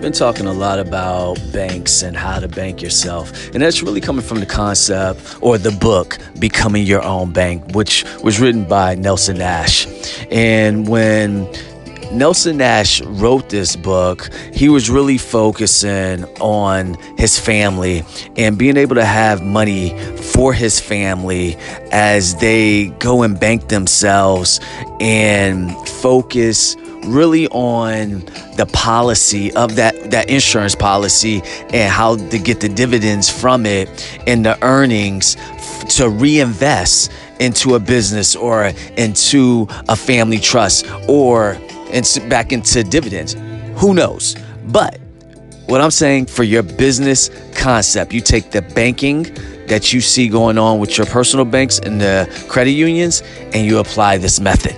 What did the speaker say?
been talking a lot about banks and how to bank yourself. And that's really coming from the concept or the book, Becoming Your Own Bank, which was written by Nelson Nash. And when Nelson Nash wrote this book, he was really focusing on his family and being able to have money for his family as they go and bank themselves and focus really on the policy of that that insurance policy and how to get the dividends from it and the earnings to reinvest into a business or into a family trust or back into dividends. Who knows? But what i'm saying for your business concept you take the banking that you see going on with your personal banks and the credit unions and you apply this method